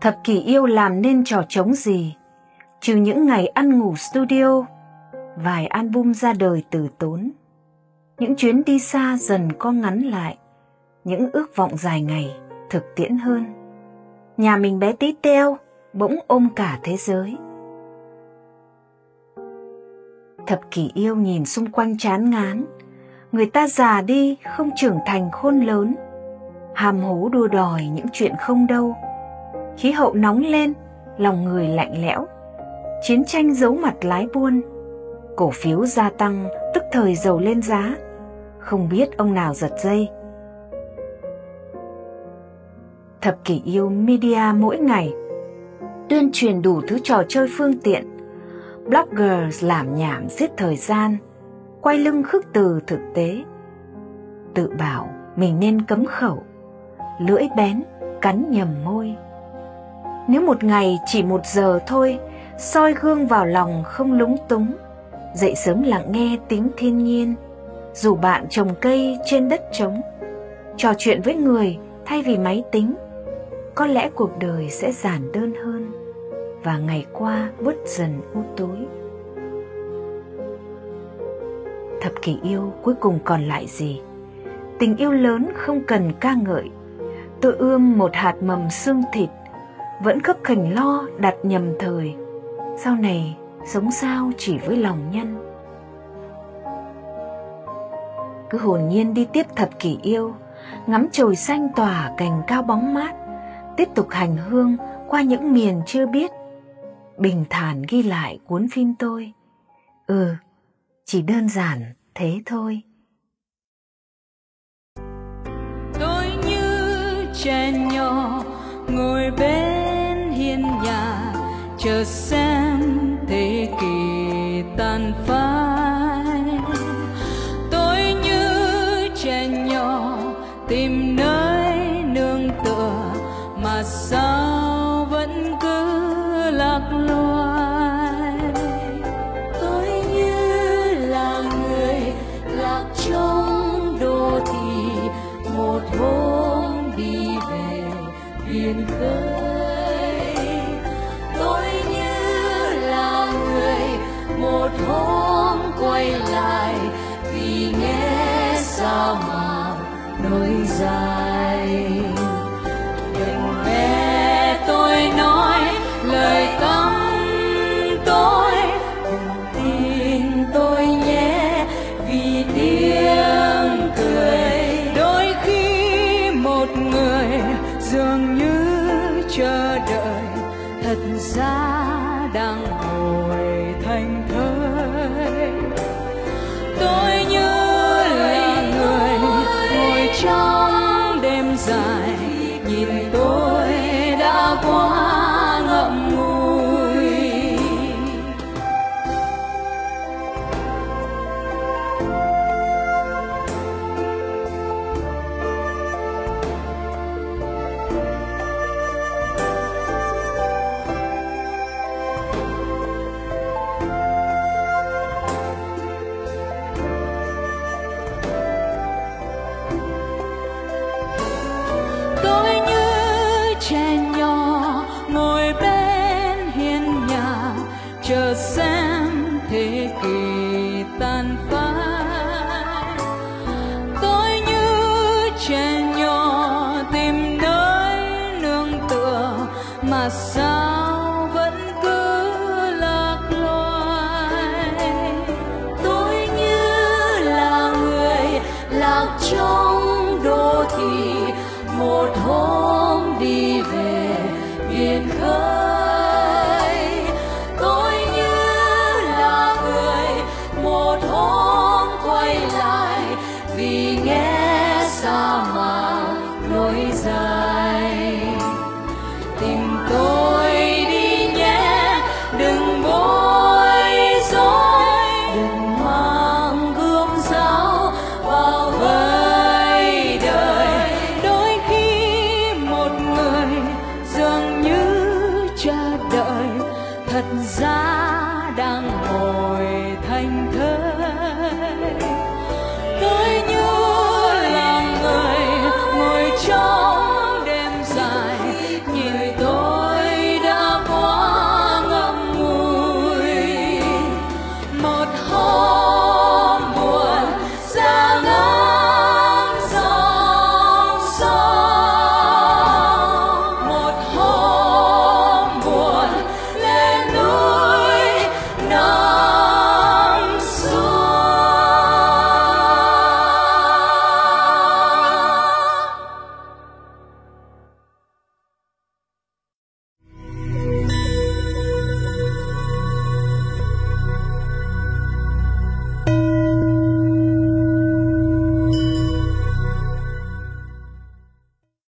Thập kỷ yêu làm nên trò trống gì, trừ những ngày ăn ngủ studio, vài album ra đời từ tốn. Những chuyến đi xa dần co ngắn lại, những ước vọng dài ngày thực tiễn hơn. Nhà mình bé tí teo, bỗng ôm cả thế giới. Thập kỷ yêu nhìn xung quanh chán ngán, người ta già đi không trưởng thành khôn lớn, hàm hố đua đòi những chuyện không đâu. Khí hậu nóng lên, lòng người lạnh lẽo, chiến tranh giấu mặt lái buôn, cổ phiếu gia tăng tức thời dầu lên giá, không biết ông nào giật dây. Thập kỷ yêu media mỗi ngày tuyên truyền đủ thứ trò chơi phương tiện. Bloggers làm nhảm giết thời gian, quay lưng khước từ thực tế. Tự bảo mình nên cấm khẩu, lưỡi bén, cắn nhầm môi. Nếu một ngày chỉ một giờ thôi, soi gương vào lòng không lúng túng, dậy sớm lặng nghe tiếng thiên nhiên, dù bạn trồng cây trên đất trống, trò chuyện với người thay vì máy tính, có lẽ cuộc đời sẽ giản đơn hơn và ngày qua bớt dần u tối. Thập kỷ yêu cuối cùng còn lại gì? Tình yêu lớn không cần ca ngợi. Tôi ươm một hạt mầm xương thịt, vẫn khấp khảnh lo đặt nhầm thời. Sau này sống sao chỉ với lòng nhân. Cứ hồn nhiên đi tiếp thập kỷ yêu, ngắm trời xanh tỏa cành cao bóng mát, tiếp tục hành hương qua những miền chưa biết bình thản ghi lại cuốn phim tôi. Ừ, chỉ đơn giản thế thôi. Tôi như trẻ nhỏ ngồi bên chờ xem thế kỷ tàn phai. Tôi như trẻ nhỏ tìm nơi nương tựa, mà sao vẫn cứ lạc loài tôi như là người lạc trong đô thị, một hôm đi về biển khơi quay lại vì nghe sao mà nỗi dài. Đừng nghe tôi nói lời cấm tôi, đừng tin tôi nhé, vì tiếng cười đôi khi một người dường như chờ đợi thật ra đang ngồi thành nhìn tôi đã quá chờ xem thế kỷ tan phai. Tôi như trẻ nhỏ tìm nơi nương tựa mà sao thật ra đang